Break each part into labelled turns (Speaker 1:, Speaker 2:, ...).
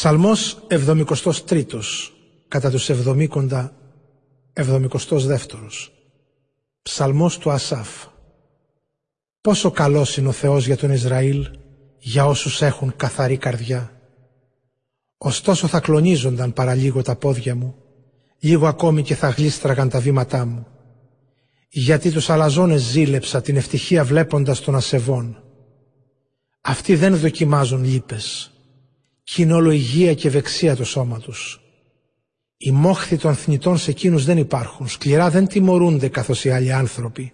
Speaker 1: Ψαλμός 73 κατά τους 70 72 Ψαλμός του Ασάφ Πόσο καλός είναι ο Θεός για τον Ισραήλ για όσους έχουν καθαρή καρδιά. Ωστόσο θα κλονίζονταν παραλίγο τα πόδια μου, λίγο ακόμη και θα γλίστραγαν τα βήματά μου. Γιατί τους αλαζόνες ζήλεψα την ευτυχία βλέποντας των ασεβών. Αυτοί δεν δοκιμάζουν λύπες, κι είναι όλο υγεία και ευεξία το σώμα τους. Οι μόχθοι των θνητών σε εκείνους δεν υπάρχουν, σκληρά δεν τιμωρούνται καθώς οι άλλοι άνθρωποι.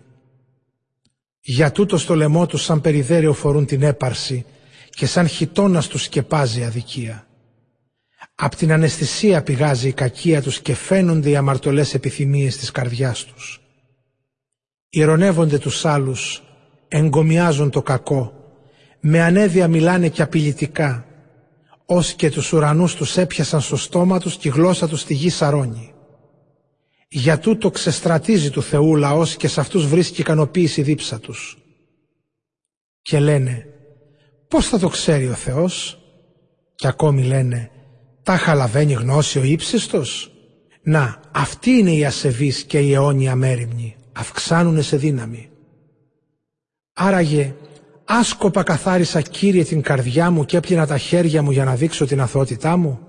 Speaker 1: Για τούτο στο λαιμό τους σαν περιδέρεο φορούν την έπαρση και σαν χιτώνας τους σκεπάζει αδικία. Απ' την αναισθησία πηγάζει η κακία τους και φαίνονται οι αμαρτωλές επιθυμίες της καρδιάς τους. Ηρωνεύονται τους άλλους, εγκομιάζουν το κακό, με ανέδεια μιλάνε και απειλητικά, ως και τους ουρανούς τους έπιασαν στο στόμα τους και η γλώσσα τους στη γη σαρώνει. Για τούτο ξεστρατίζει του Θεού λαός και σε αυτούς βρίσκει ικανοποίηση δίψα τους. Και λένε, πώς θα το ξέρει ο Θεός; Και ακόμη λένε, τα χαλαβαίνει γνώση ο ύψιστος; Να, αυτή είναι η ασεβής και η αιώνια μέρημνη, αυξάνουνε σε δύναμη. Άραγε, άσκοπα καθάρισα Κύριε την καρδιά μου και έπλυνα τα χέρια μου για να δείξω την αθωότητά μου.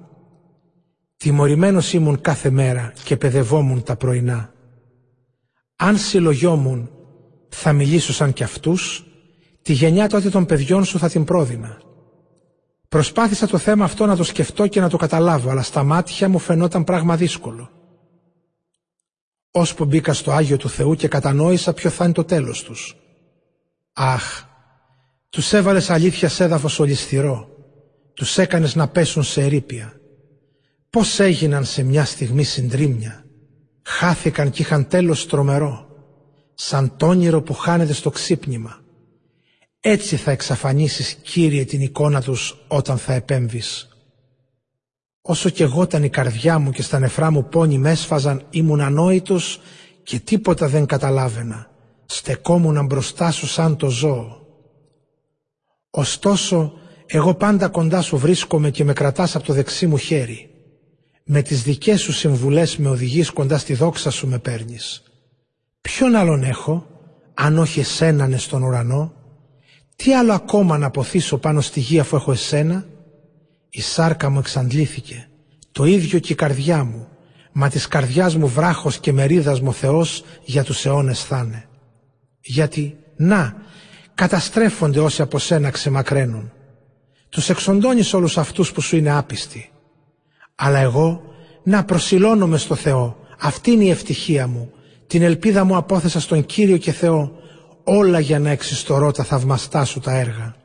Speaker 1: Τιμωρημένος ήμουν κάθε μέρα και παιδευόμουν τα πρωινά. Αν συλλογιόμουν θα μιλήσω σαν κι αυτούς, τη γενιά τότε των παιδιών σου θα την πρόδινα. Προσπάθησα το θέμα αυτό να το σκεφτώ και να το καταλάβω, αλλά στα μάτια μου φαινόταν πράγμα δύσκολο. Ώσπου μπήκα στο Άγιο του Θεού και κατανόησα ποιο θα είναι το τέλος τους. Αχ, τους έβαλες αλήθεια σε έδαφος ολισθηρό, τους έκανες να πέσουν σε ερήπια. Πώς έγιναν σε μια στιγμή συντρίμια, χάθηκαν κι είχαν τέλος τρομερό, σαν τ' όνειρο που χάνεται στο ξύπνημα. Έτσι θα εξαφανίσεις, Κύριε, την εικόνα τους όταν θα επέμβεις. Όσο κι εγώ ήταν η καρδιά μου και στα νεφρά μου πόνοι με έσφαζαν, ήμουν ανόητος και τίποτα δεν καταλάβαινα. Στεκόμουν μπροστά σου σαν το ζώο. Ωστόσο, εγώ πάντα κοντά σου βρίσκομαι και με κρατάς από το δεξί μου χέρι. Με τις δικές σου συμβουλές με οδηγείς κοντά στη δόξα σου με παίρνεις. Ποιον άλλον έχω, αν όχι εσένανε στον ουρανό, τι άλλο ακόμα να αποθήσω πάνω στη γη αφού έχω εσένα; Η σάρκα μου εξαντλήθηκε, το ίδιο και η καρδιά μου, μα της καρδιάς μου βράχος και μερίδας μου Θεός για τους αιώνες θα Γιατί, να, καταστρέφονται όσοι από σένα ξεμακραίνουν. Τους εξοντώνεις όλους αυτούς που σου είναι άπιστοι. Αλλά εγώ να προσιλώνομαι στο Θεό. Αυτή είναι η ευτυχία μου. Την ελπίδα μου απόθεσα στον Κύριο και Θεό όλα για να εξιστορώ τα θαυμαστά σου τα έργα.